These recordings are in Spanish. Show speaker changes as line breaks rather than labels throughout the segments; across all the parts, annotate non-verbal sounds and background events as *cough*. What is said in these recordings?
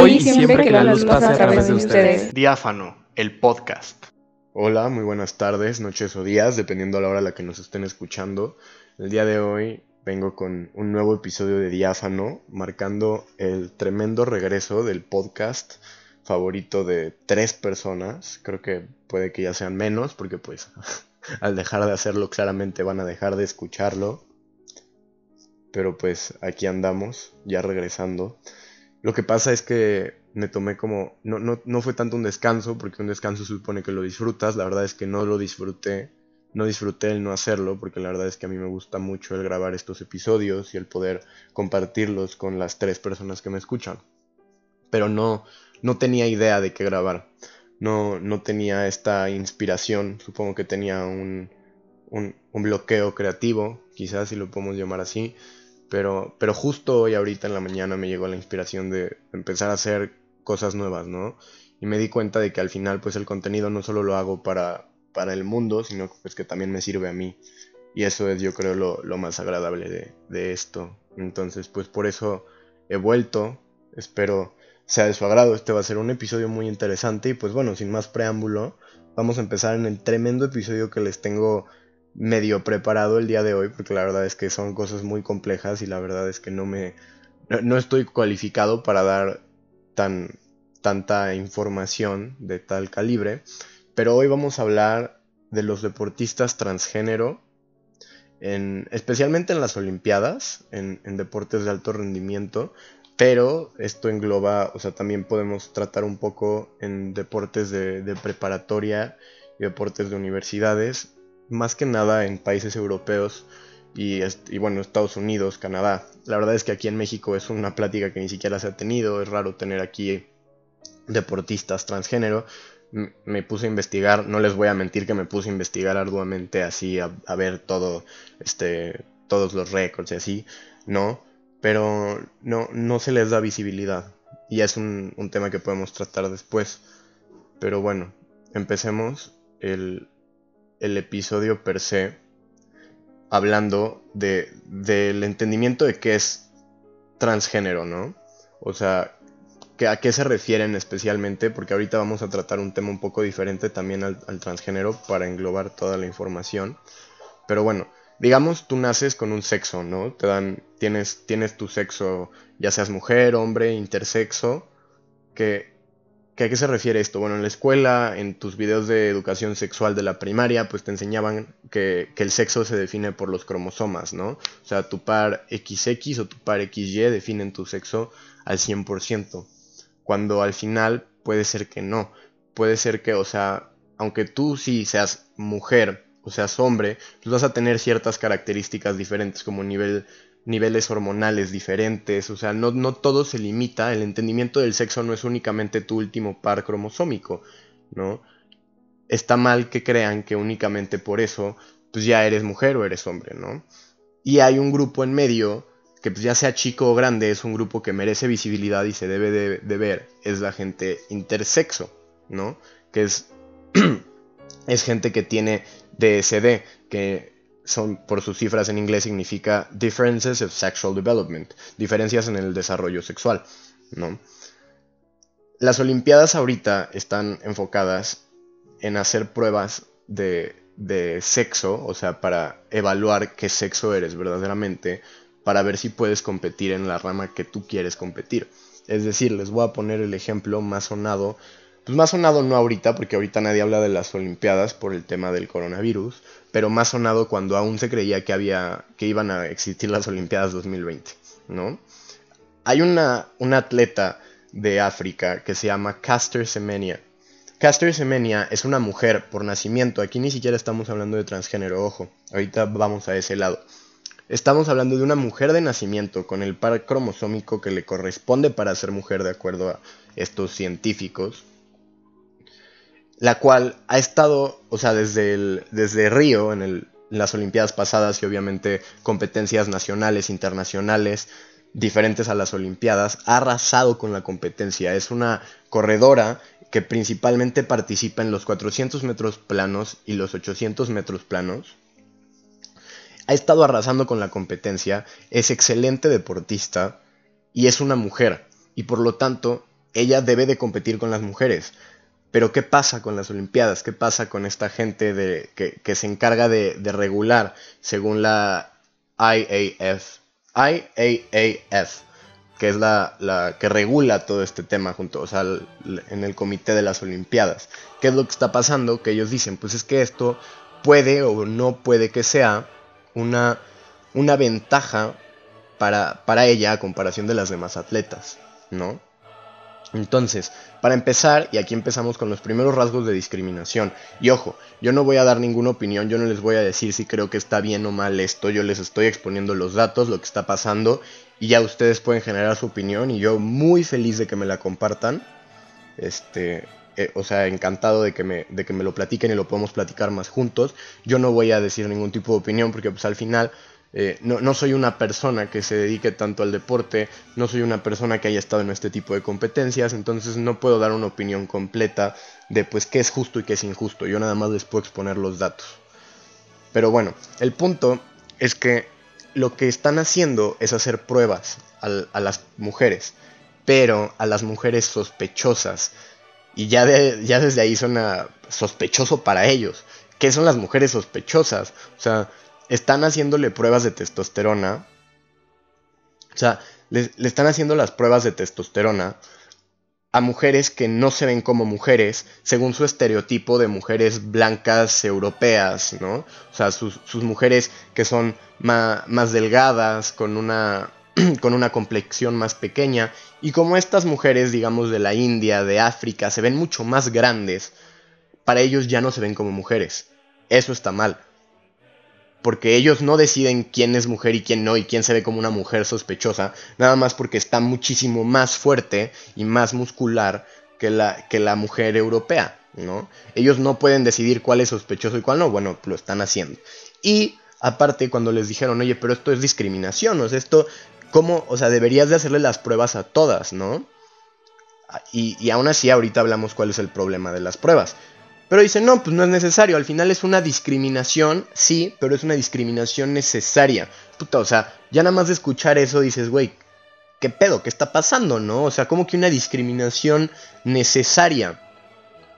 Hoy y siempre que la luz pase a través de ustedes.
Diáfano, el podcast. Hola, muy buenas tardes, noches o días, dependiendo a la hora a la que nos estén escuchando. El día de hoy vengo con un nuevo episodio de Diáfano, marcando el tremendo regreso del podcast favorito de tres personas. Creo que puede que ya sean menos, porque pues *laughs* al dejar de hacerlo claramente van a dejar de escucharlo. Pero pues aquí andamos, ya regresando. Lo que pasa es que me tomé como, no, no, no fue tanto un descanso, porque un descanso supone que lo disfrutas, la verdad es que no lo disfruté, no disfruté el no hacerlo, porque la verdad es que a mí me gusta mucho el grabar estos episodios y el poder compartirlos con las tres personas que me escuchan. Pero no, no tenía idea de qué grabar, no, no tenía esta inspiración, supongo que tenía un, un, un bloqueo creativo, quizás si lo podemos llamar así, pero, pero justo hoy, ahorita en la mañana, me llegó la inspiración de empezar a hacer cosas nuevas, ¿no? Y me di cuenta de que al final, pues el contenido no solo lo hago para, para el mundo, sino pues, que también me sirve a mí. Y eso es, yo creo, lo, lo más agradable de, de esto. Entonces, pues por eso he vuelto. Espero sea de su agrado. Este va a ser un episodio muy interesante. Y pues bueno, sin más preámbulo, vamos a empezar en el tremendo episodio que les tengo medio preparado el día de hoy, porque la verdad es que son cosas muy complejas y la verdad es que no me no, estoy cualificado para dar tan tanta información de tal calibre, pero hoy vamos a hablar de los deportistas transgénero, en, especialmente en las Olimpiadas, en, deportes de alto rendimiento, pero esto engloba, o sea, también podemos tratar un poco en deportes de, de preparatoria y deportes de universidades, más que nada en países europeos y, bueno, Estados Unidos, Canadá. La verdad es que aquí en México es una plática que ni siquiera se ha tenido, es raro tener aquí deportistas transgénero. me puse a investigar, no les voy a mentir que me puse a investigar arduamente así, a, ver todo, este, todos los récords y así, no, pero no, no se les da visibilidad y es un, un tema que podemos tratar después. Pero bueno, empecemos. El, el episodio per se hablando de, del entendimiento de qué es transgénero, ¿no? O sea, ¿a qué se refieren especialmente? Porque ahorita vamos a tratar un tema un poco diferente también al, transgénero para englobar toda la información. Pero bueno, digamos tú naces con un sexo, ¿no? Te dan, tienes, tienes tu sexo, ya seas mujer, hombre, intersexo, que ¿A qué se refiere esto? Bueno, en la escuela, en tus videos de educación sexual de la primaria, pues te enseñaban que, el sexo se define por los cromosomas, ¿no? O sea, tu par XX o tu par XY definen tu sexo al 100%, cuando al final puede ser que no. Puede ser que, o sea, aunque tú sí seas mujer o seas hombre, pues vas a tener ciertas características diferentes como nivel niveles hormonales diferentes, o sea, no, no todo se limita, el entendimiento del sexo no es únicamente tu último par cromosómico, ¿no? Está mal que crean que únicamente por eso, pues ya eres mujer o eres hombre, ¿no? Y hay un grupo en medio, que pues ya sea chico o grande, es un grupo que merece visibilidad y se debe de, ver, es la gente intersexo, ¿no? Que es, *clears throat* es gente que tiene DSD, que son, por sus cifras en inglés significa Differences of Sexual Development, diferencias en el desarrollo sexual, ¿no? Las Olimpiadas ahorita están enfocadas en hacer pruebas de, de sexo, o sea, para evaluar qué sexo eres verdaderamente, para ver si puedes competir en la rama que tú quieres competir. Es decir, les voy a poner el ejemplo más sonado pues más sonado no ahorita, porque ahorita nadie habla de las Olimpiadas por el tema del coronavirus, pero más sonado cuando aún se creía que había, que iban a existir las Olimpiadas 2020, ¿no? Hay una, una atleta de África que se llama Caster Semenya. Caster Semenya es una mujer por nacimiento, aquí ni siquiera estamos hablando de transgénero, ojo, ahorita vamos a ese lado. Estamos hablando de una mujer de nacimiento con el par cromosómico que le corresponde para ser mujer de acuerdo a estos científicos la cual ha estado, o sea, desde, el, desde Río, en, las Olimpiadas pasadas y obviamente competencias nacionales, internacionales, diferentes a las Olimpiadas, ha arrasado con la competencia. Es una corredora que principalmente participa en los 400 metros planos y los 800 metros planos. Ha estado arrasando con la competencia, es excelente deportista y es una mujer. Y por lo tanto, ella debe de competir con las mujeres. Pero ¿qué pasa con las Olimpiadas? ¿Qué pasa con esta gente de, que, se encarga de, regular según la IAF? IAAF, que es la, que regula todo este tema junto, o sea, en el comité de las Olimpiadas. ¿Qué es lo que está pasando? Que ellos dicen, pues es que esto puede o no puede que sea una, una ventaja para, para ella a comparación de las demás atletas, ¿no? Entonces, para empezar, y aquí empezamos con los primeros rasgos de discriminación. Y ojo, yo no voy a dar ninguna opinión, yo no les voy a decir si creo que está bien o mal esto, yo les estoy exponiendo los datos, lo que está pasando, y ya ustedes pueden generar su opinión, y yo muy feliz de que me la compartan. Este, eh, o sea, encantado de que, me, de que me lo platiquen y lo podemos platicar más juntos. Yo no voy a decir ningún tipo de opinión porque pues al final eh, no, soy una persona que se dedique tanto al deporte, no soy una persona que haya estado en este tipo de competencias, entonces no puedo dar una opinión completa de pues qué es justo y qué es injusto, yo nada más les puedo exponer los datos. Pero bueno, el punto es que lo que están haciendo es hacer pruebas a, las mujeres, pero a las mujeres sospechosas. Y ya, ya desde ahí suena sospechoso para ellos. ¿Qué son las mujeres sospechosas? O sea, están haciéndole pruebas de testosterona. O sea, le, están haciendo las pruebas de testosterona a mujeres que no se ven como mujeres, según su estereotipo de mujeres blancas europeas, ¿no? O sea, sus, mujeres que son más delgadas, con una, *clears throat* con una complexión más pequeña, y como estas mujeres, digamos, de la India, de África, se ven mucho más grandes, para ellos ya no se ven como mujeres. Eso está mal porque ellos no deciden quién es mujer y quién no, y quién se ve como una mujer sospechosa, nada más porque está muchísimo más fuerte y más muscular que la, que la mujer europea, ¿no? Ellos no pueden decidir cuál es sospechoso y cuál no, bueno, lo están haciendo. Y aparte cuando les dijeron, oye, pero esto es discriminación, o sea, esto, ¿cómo? O sea, deberías de hacerle las pruebas a todas, ¿no? Y, y aún así ahorita hablamos cuál es el problema de las pruebas. Pero dice, no, pues no es necesario. Al final es una discriminación, sí, pero es una discriminación necesaria. Puta, o sea, ya nada más de escuchar eso dices, güey, ¿qué pedo? ¿Qué está pasando, no? O sea, como que una discriminación necesaria.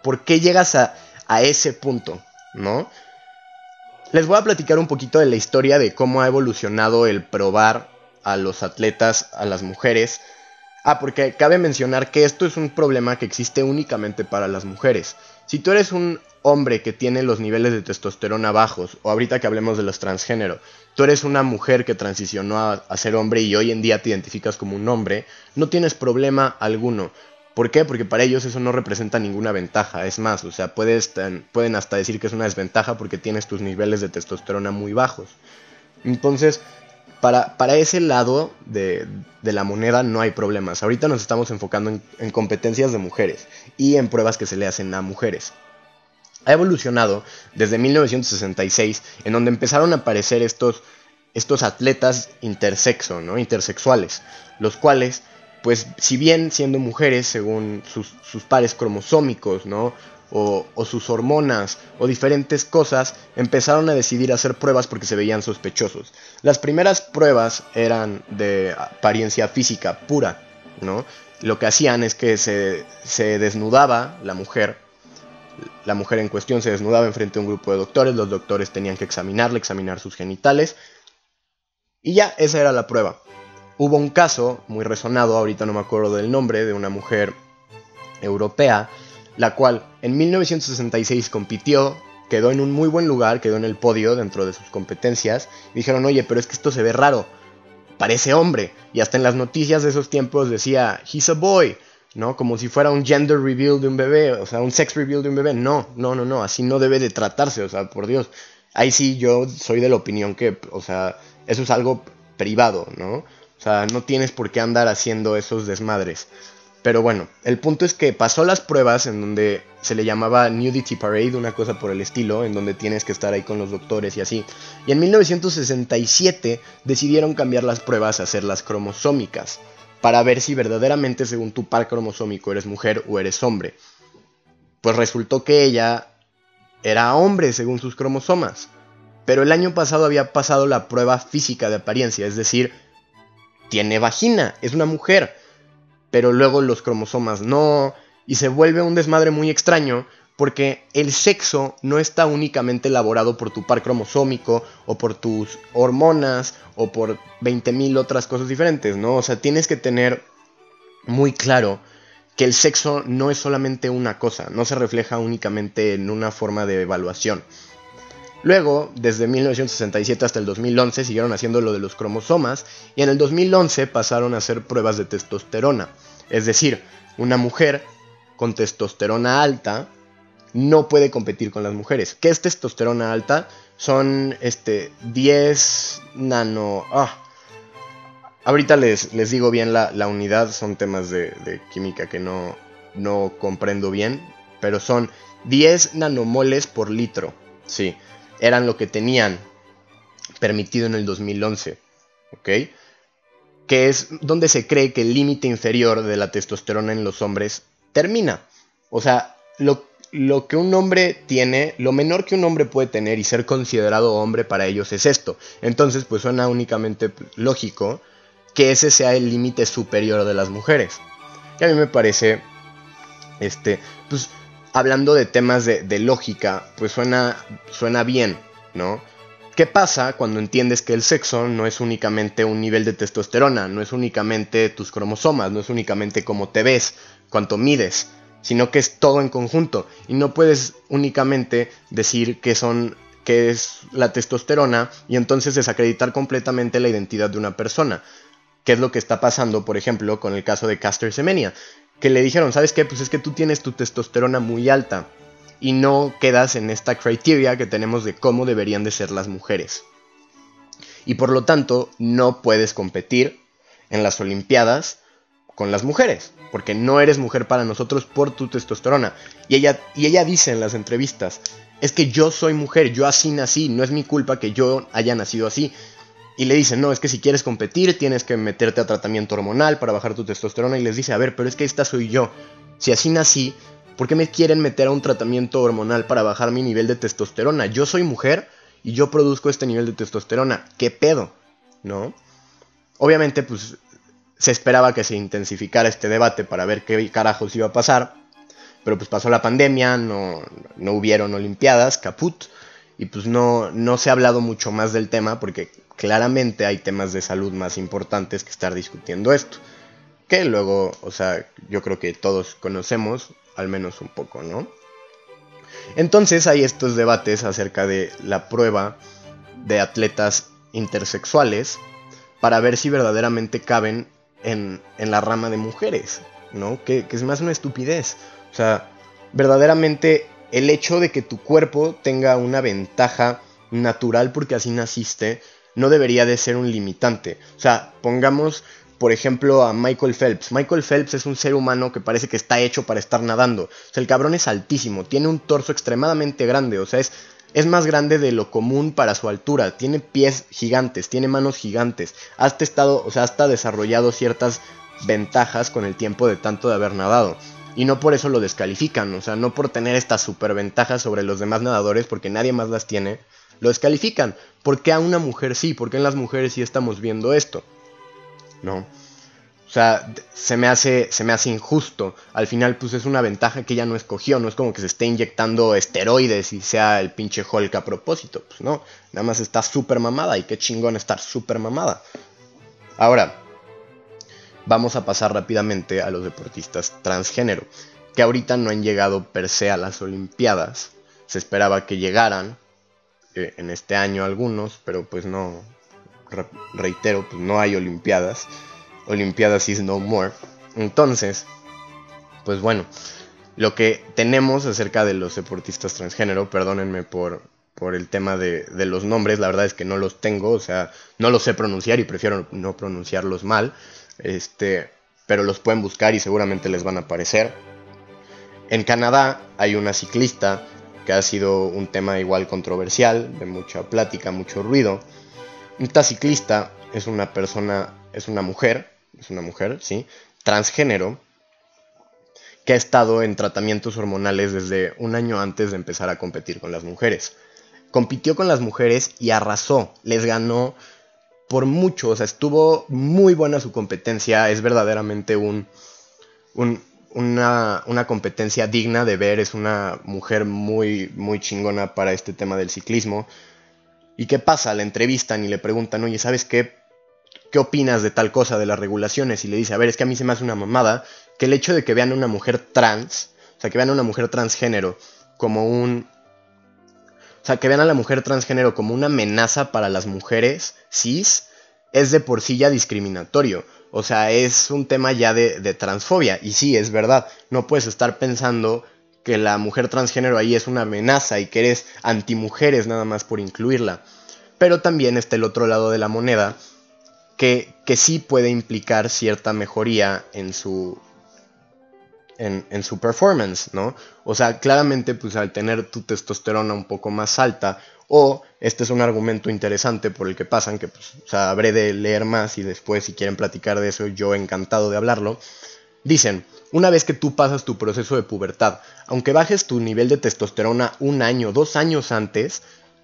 ¿Por qué llegas a, a ese punto, no? Les voy a platicar un poquito de la historia de cómo ha evolucionado el probar a los atletas, a las mujeres. Ah, porque cabe mencionar que esto es un problema que existe únicamente para las mujeres. Si tú eres un hombre que tiene los niveles de testosterona bajos, o ahorita que hablemos de los transgénero, tú eres una mujer que transicionó a, ser hombre y hoy en día te identificas como un hombre, no tienes problema alguno. ¿Por qué? Porque para ellos eso no representa ninguna ventaja. Es más, o sea, puedes, pueden hasta decir que es una desventaja porque tienes tus niveles de testosterona muy bajos. Entonces, para, para ese lado de, la moneda no hay problemas. Ahorita nos estamos enfocando en, competencias de mujeres y en pruebas que se le hacen a mujeres. Ha evolucionado desde 1966, en donde empezaron a aparecer estos, estos atletas intersexo, ¿no? intersexuales, los cuales, pues si bien siendo mujeres según sus, sus pares cromosómicos, ¿no? O, sus hormonas o diferentes cosas, empezaron a decidir hacer pruebas porque se veían sospechosos. Las primeras pruebas eran de apariencia física pura, ¿no? Lo que hacían es que se, se desnudaba la mujer, la mujer en cuestión se desnudaba enfrente de un grupo de doctores, los doctores tenían que examinarle, examinar sus genitales, y ya esa era la prueba. Hubo un caso muy resonado, ahorita no me acuerdo del nombre, de una mujer europea la cual en 1966 compitió, quedó en un muy buen lugar, quedó en el podio dentro de sus competencias, dijeron, oye, pero es que esto se ve raro, parece hombre, y hasta en las noticias de esos tiempos decía, he's a boy, ¿no? Como si fuera un gender reveal de un bebé, o sea, un sex reveal de un bebé, no, no, no, no, así no debe de tratarse, o sea, por Dios, ahí sí yo soy de la opinión que, o sea, eso es algo privado, ¿no? O sea, no tienes por qué andar haciendo esos desmadres. Pero bueno, el punto es que pasó las pruebas en donde se le llamaba Nudity Parade, una cosa por el estilo, en donde tienes que estar ahí con los doctores y así. Y en 1967 decidieron cambiar las pruebas a hacerlas cromosómicas, para ver si verdaderamente según tu par cromosómico eres mujer o eres hombre. Pues resultó que ella era hombre según sus cromosomas. Pero el año pasado había pasado la prueba física de apariencia, es decir, tiene vagina, es una mujer. Pero luego los cromosomas no, y se vuelve un desmadre muy extraño porque el sexo no está únicamente elaborado por tu par cromosómico o por tus hormonas o por 20.000 otras cosas diferentes, ¿no? O sea, tienes que tener muy claro que el sexo no es solamente una cosa, no se refleja únicamente en una forma de evaluación. Luego, desde 1967 hasta el 2011, siguieron haciendo lo de los cromosomas y en el 2011 pasaron a hacer pruebas de testosterona. Es decir, una mujer con testosterona alta no puede competir con las mujeres. ¿Qué es testosterona alta? Son este 10 nano... Ah, ahorita les, les digo bien la, unidad, son temas de, química que no, no comprendo bien, pero son 10 nanomoles por litro. Sí, eran lo que tenían permitido en el 2011. ¿Ok? Que es donde se cree que el límite inferior de la testosterona en los hombres termina. O sea, lo, lo que un hombre tiene, lo menor que un hombre puede tener y ser considerado hombre para ellos es esto. Entonces, pues suena únicamente lógico que ese sea el límite superior de las mujeres. Que a mí me parece, este, pues hablando de temas de, lógica, pues suena, suena bien, ¿no? ¿Qué pasa cuando entiendes que el sexo no es únicamente un nivel de testosterona, no es únicamente tus cromosomas, no es únicamente cómo te ves, cuánto mides, sino que es todo en conjunto. Y no puedes únicamente decir que son que es la testosterona y entonces desacreditar completamente la identidad de una persona. ¿Qué es lo que está pasando, por ejemplo, con el caso de Caster Semenya? Que le dijeron, ¿sabes qué? Pues es que tú tienes tu testosterona muy alta y no quedas en esta criteria que tenemos de cómo deberían de ser las mujeres. Y por lo tanto, no puedes competir en las Olimpiadas con las mujeres porque no eres mujer para nosotros por tu testosterona. Y ella, y ella dice en las entrevistas, es que yo soy mujer, yo así nací, no es mi culpa que yo haya nacido así. Y le dicen, no, es que si quieres competir tienes que meterte a tratamiento hormonal para bajar tu testosterona. Y les dice, a ver, pero es que esta soy yo. Si así nací, ¿por qué me quieren meter a un tratamiento hormonal para bajar mi nivel de testosterona? Yo soy mujer y yo produzco este nivel de testosterona. ¿Qué pedo? ¿No? Obviamente, pues se esperaba que se intensificara este debate para ver qué carajos iba a pasar. Pero pues pasó la pandemia, no, no hubieron Olimpiadas, caput. Y pues no, no se ha hablado mucho más del tema porque claramente hay temas de salud más importantes que estar discutiendo esto. Que luego, o sea, yo creo que todos conocemos, al menos un poco, ¿no? Entonces hay estos debates acerca de la prueba de atletas intersexuales para ver si verdaderamente caben en, la rama de mujeres, ¿no? Que, que es más una estupidez. O sea, verdaderamente el hecho de que tu cuerpo tenga una ventaja natural porque así naciste, no debería de ser un limitante. O sea, pongamos, por ejemplo, a Michael Phelps. Michael Phelps es un ser humano que parece que está hecho para estar nadando. O sea, el cabrón es altísimo, tiene un torso extremadamente grande, o sea, es es más grande de lo común para su altura, tiene pies gigantes, tiene manos gigantes, hasta estado, o sea, hasta desarrollado ciertas ventajas con el tiempo de tanto de haber nadado. Y no por eso lo descalifican, o sea, no por tener estas superventajas sobre los demás nadadores, porque nadie más las tiene, lo descalifican. ¿Por qué a una mujer sí? ¿Por qué en las mujeres sí estamos viendo esto? ¿No? O sea, se me, hace, se me hace injusto. Al final, pues es una ventaja que ella no escogió. No es como que se esté inyectando esteroides y sea el pinche Hulk a propósito. Pues no, nada más está súper mamada. Y qué chingón estar súper mamada. Ahora, vamos a pasar rápidamente a los deportistas transgénero. Que ahorita no han llegado per se a las Olimpiadas. Se esperaba que llegaran eh, en este año algunos, pero pues no. reitero, pues no hay Olimpiadas. Olimpiadas is no more. Entonces, pues bueno, lo que tenemos acerca de los deportistas transgénero, perdónenme por, por el tema de, de, los nombres, la verdad es que no los tengo, o sea, no los sé pronunciar y prefiero no pronunciarlos mal, este, pero los pueden buscar y seguramente les van a aparecer. En Canadá hay una ciclista que ha sido un tema igual controversial, de mucha plática, mucho ruido. Esta ciclista es una persona, es una mujer, es una mujer, ¿sí? Transgénero, que ha estado en tratamientos hormonales desde un año antes de empezar a competir con las mujeres. Compitió con las mujeres y arrasó, les ganó por mucho, o sea, estuvo muy buena su competencia, es verdaderamente un, una, una, competencia digna de ver, es una mujer muy, muy chingona para este tema del ciclismo. ¿Y qué pasa? La entrevistan y le preguntan, oye, ¿sabes qué? ¿Qué opinas de tal cosa, de las regulaciones? Y le dice, a ver, es que a mí se me hace una mamada que el hecho de que vean a una mujer trans, o sea, que vean a una mujer transgénero como un... O sea, que vean a la mujer transgénero como una amenaza para las mujeres cis, es de por sí ya discriminatorio. O sea, es un tema ya de, de, transfobia. Y sí, es verdad. No puedes estar pensando que la mujer transgénero ahí es una amenaza y que eres antimujeres nada más por incluirla. Pero también está el otro lado de la moneda, que, que sí puede implicar cierta mejoría en su, en, en, su performance, ¿no? O sea, claramente, pues al tener tu testosterona un poco más alta, o este es un argumento interesante por el que pasan, que pues, habré de leer más y después, si quieren platicar de eso, yo encantado de hablarlo. Dicen, una vez que tú pasas tu proceso de pubertad, aunque bajes tu nivel de testosterona un año, dos años antes,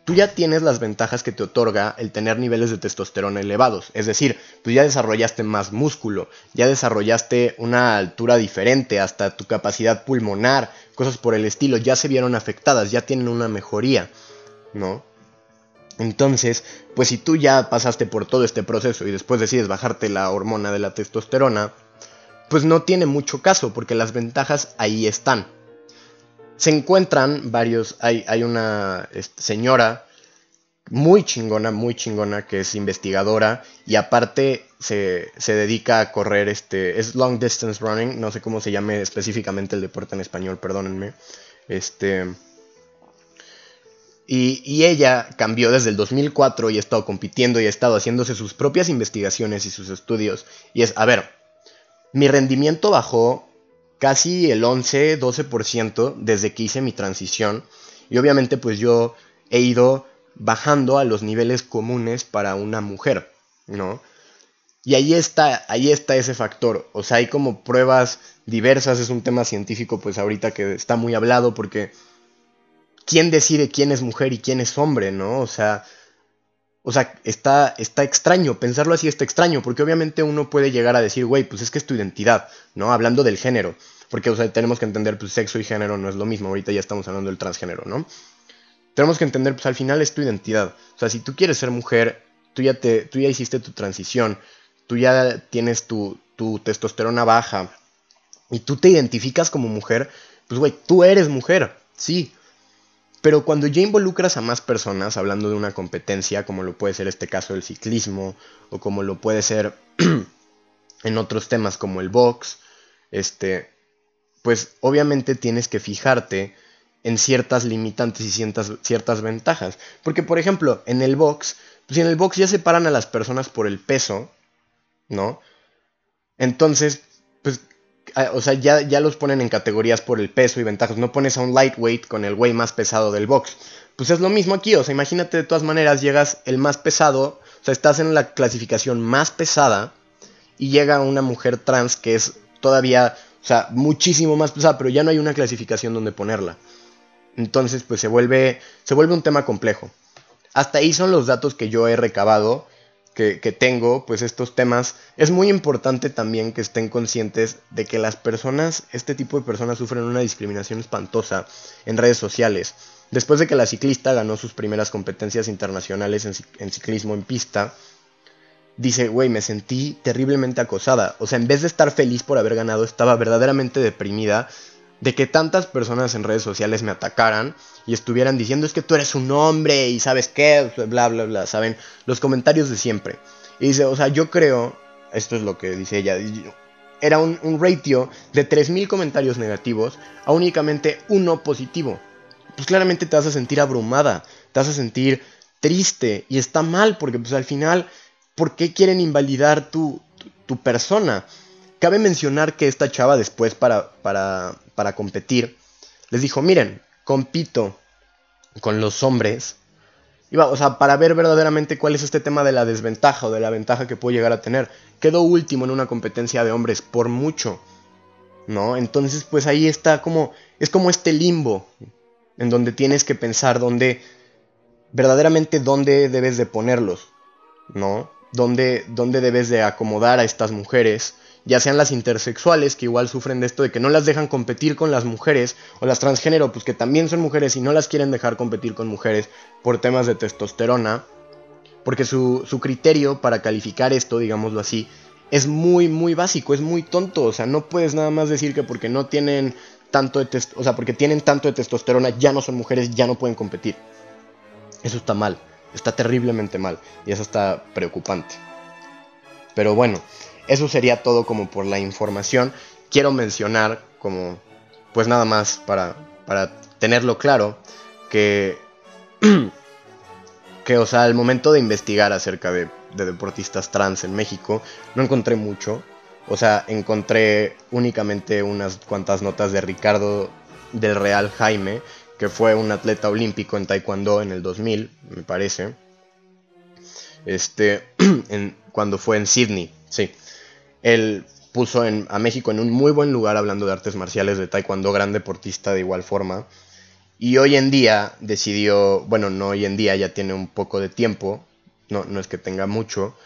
tú ya tienes las ventajas que te otorga el tener niveles de testosterona elevados. Es decir, tú ya desarrollaste más músculo, ya desarrollaste una altura diferente, hasta tu capacidad pulmonar, cosas por el estilo, ya se vieron afectadas, ya tienen una mejoría, ¿no? Entonces, pues si tú ya pasaste por todo este proceso y después decides bajarte la hormona de la testosterona, pues no tiene mucho caso porque las ventajas ahí están se encuentran varios, hay, hay una este, señora muy chingona, muy chingona, que es investigadora y aparte se, dedica a correr, este, es long distance running, no sé cómo se llame específicamente el deporte en español, perdónenme. Este, y, y, ella cambió desde el 2004 y ha estado compitiendo y ha estado haciéndose sus propias investigaciones y sus estudios. Y es, a ver, mi rendimiento bajó casi el 11, 12% desde que hice mi transición. Y obviamente pues yo he ido bajando a los niveles comunes para una mujer, ¿no? Y ahí está, ahí está ese factor. O sea, hay como pruebas diversas, es un tema científico pues ahorita que está muy hablado porque ¿quién decide quién es mujer y quién es hombre, no? O sea, o sea, está, está extraño, pensarlo así está extraño, porque obviamente uno puede llegar a decir, güey, pues es que es tu identidad, ¿no? Hablando del género, porque, o sea, tenemos que entender, pues sexo y género no es lo mismo, ahorita ya estamos hablando del transgénero, ¿no? Tenemos que entender, pues al final es tu identidad, o sea, si tú quieres ser mujer, tú ya, te, tú ya hiciste tu transición, tú ya tienes tu, tu testosterona baja, y tú te identificas como mujer, pues, güey, tú eres mujer, sí, pero cuando ya involucras a más personas, hablando de una competencia, como lo puede ser este caso del ciclismo, o como lo puede ser *clears throat* en otros temas como el box, este, pues obviamente tienes que fijarte en ciertas limitantes y ciertas, ciertas ventajas. Porque, por ejemplo, en el box, pues si en el box ya separan a las personas por el peso, ¿no? Entonces, pues o sea, ya, ya los ponen en categorías por el peso y ventajas. No pones a un lightweight con el güey más pesado del box. Pues es lo mismo aquí. O sea, imagínate de todas maneras, llegas el más pesado. O sea, estás en la clasificación más pesada. Y llega una mujer trans que es todavía, o sea, muchísimo más pesada. Pero ya no hay una clasificación donde ponerla. Entonces, pues se vuelve, se vuelve un tema complejo. Hasta ahí son los datos que yo he recabado que, tengo, pues estos temas, es muy importante también que estén conscientes de que las personas, este tipo de personas sufren una discriminación espantosa en redes sociales. Después de que la ciclista ganó sus primeras competencias internacionales en, en ciclismo en pista, dice, güey, me sentí terriblemente acosada. O sea, en vez de estar feliz por haber ganado, estaba verdaderamente deprimida de que tantas personas en redes sociales me atacaran y estuvieran diciendo es que tú eres un hombre y sabes qué, bla, bla, bla, ¿saben? Los comentarios de siempre. Y dice, o sea, yo creo, esto es lo que dice ella, era un, ratio de 3.000 comentarios negativos a únicamente uno positivo. Pues claramente te vas a sentir abrumada, te vas a sentir triste y está mal porque pues al final, ¿por qué quieren invalidar tu, tu persona? Cabe mencionar que esta chava después para, para, para competir, les dijo, miren, compito con los hombres, iba, o sea, para ver verdaderamente cuál es este tema de la desventaja o de la ventaja que puedo llegar a tener. Quedó último en una competencia de hombres, por mucho, ¿no? Entonces, pues ahí está como, es como este limbo, en donde tienes que pensar dónde, verdaderamente dónde debes de ponerlos, ¿no? Dónde, dónde debes de acomodar a estas mujeres ya sean las intersexuales, que igual sufren de esto de que no las dejan competir con las mujeres, o las transgénero, pues que también son mujeres y no las quieren dejar competir con mujeres por temas de testosterona, porque su, su criterio para calificar esto, digámoslo así, es muy, muy básico, es muy tonto, o sea, no puedes nada más decir que porque no tienen tanto de o sea, porque tienen tanto de testosterona ya no son mujeres, ya no pueden competir. Eso está mal, está terriblemente mal y eso está preocupante. Pero bueno, eso sería todo como por la información. Quiero mencionar como, pues nada más para, para tenerlo claro, que, *clears throat* que, o sea, al momento de investigar acerca de, de deportistas trans en México, no encontré mucho. O sea, encontré únicamente unas cuantas notas de Ricardo del Real Jaime, que fue un atleta olímpico en Taekwondo en el 2000, me parece. Este, *clears throat* cuando fue en Sydney, sí. Él puso a México en un muy buen lugar hablando de artes marciales de Taekwondo, gran deportista de igual forma. Y hoy en día decidió, bueno, no hoy en día, ya tiene un poco de tiempo, no, no es que tenga mucho.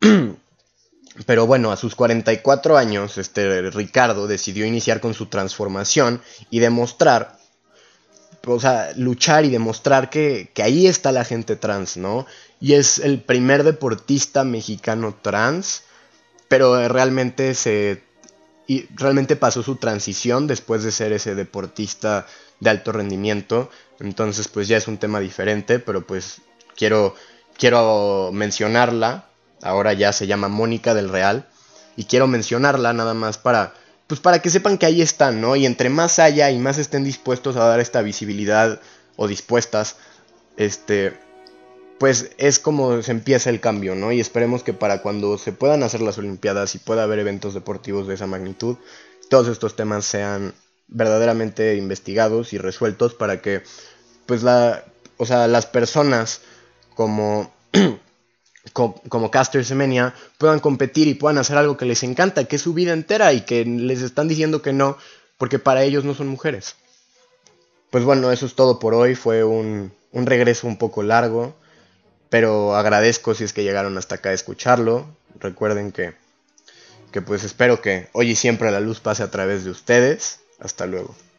*clears throat* Pero bueno, a sus 44 años, este Ricardo decidió iniciar con su transformación y demostrar o sea, luchar y demostrar que, ahí está la gente trans, ¿no? Y es el primer deportista mexicano trans, pero realmente se... Y realmente pasó su transición después de ser ese deportista de alto rendimiento. Entonces, pues ya es un tema diferente, pero pues quiero, quiero mencionarla. Ahora ya se llama Mónica del Real. Y quiero mencionarla nada más para pues para que sepan que ahí están, ¿no? Y entre más haya y más estén dispuestos a dar esta visibilidad o dispuestas, este, pues es como se empieza el cambio, ¿no? Y esperemos que para cuando se puedan hacer las Olimpiadas y pueda haber eventos deportivos de esa magnitud, todos estos temas sean verdaderamente investigados y resueltos para que, pues la, o sea, las personas como *clears throat* como Caster Semenia puedan competir y puedan hacer algo que les encanta, que es su vida entera y que les están diciendo que no, porque para ellos no son mujeres. Pues bueno, eso es todo por hoy. Fue un, un regreso un poco largo, pero agradezco si es que llegaron hasta acá a escucharlo. Recuerden que, que pues espero que hoy y siempre la luz pase a través de ustedes. Hasta luego.